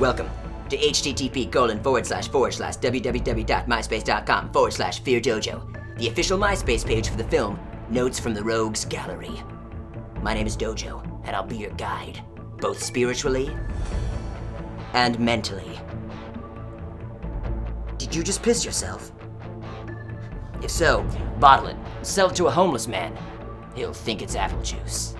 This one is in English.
Welcome to http colon forward slash forward slash www.myspace.com forward slash Fear Dojo, the official MySpace page for the film Notes from the Rogues Gallery. My name is Dojo, and I'll be your guide, both spiritually and mentally. Did you just piss yourself? If so, bottle it, sell it to a homeless man. He'll think it's apple juice.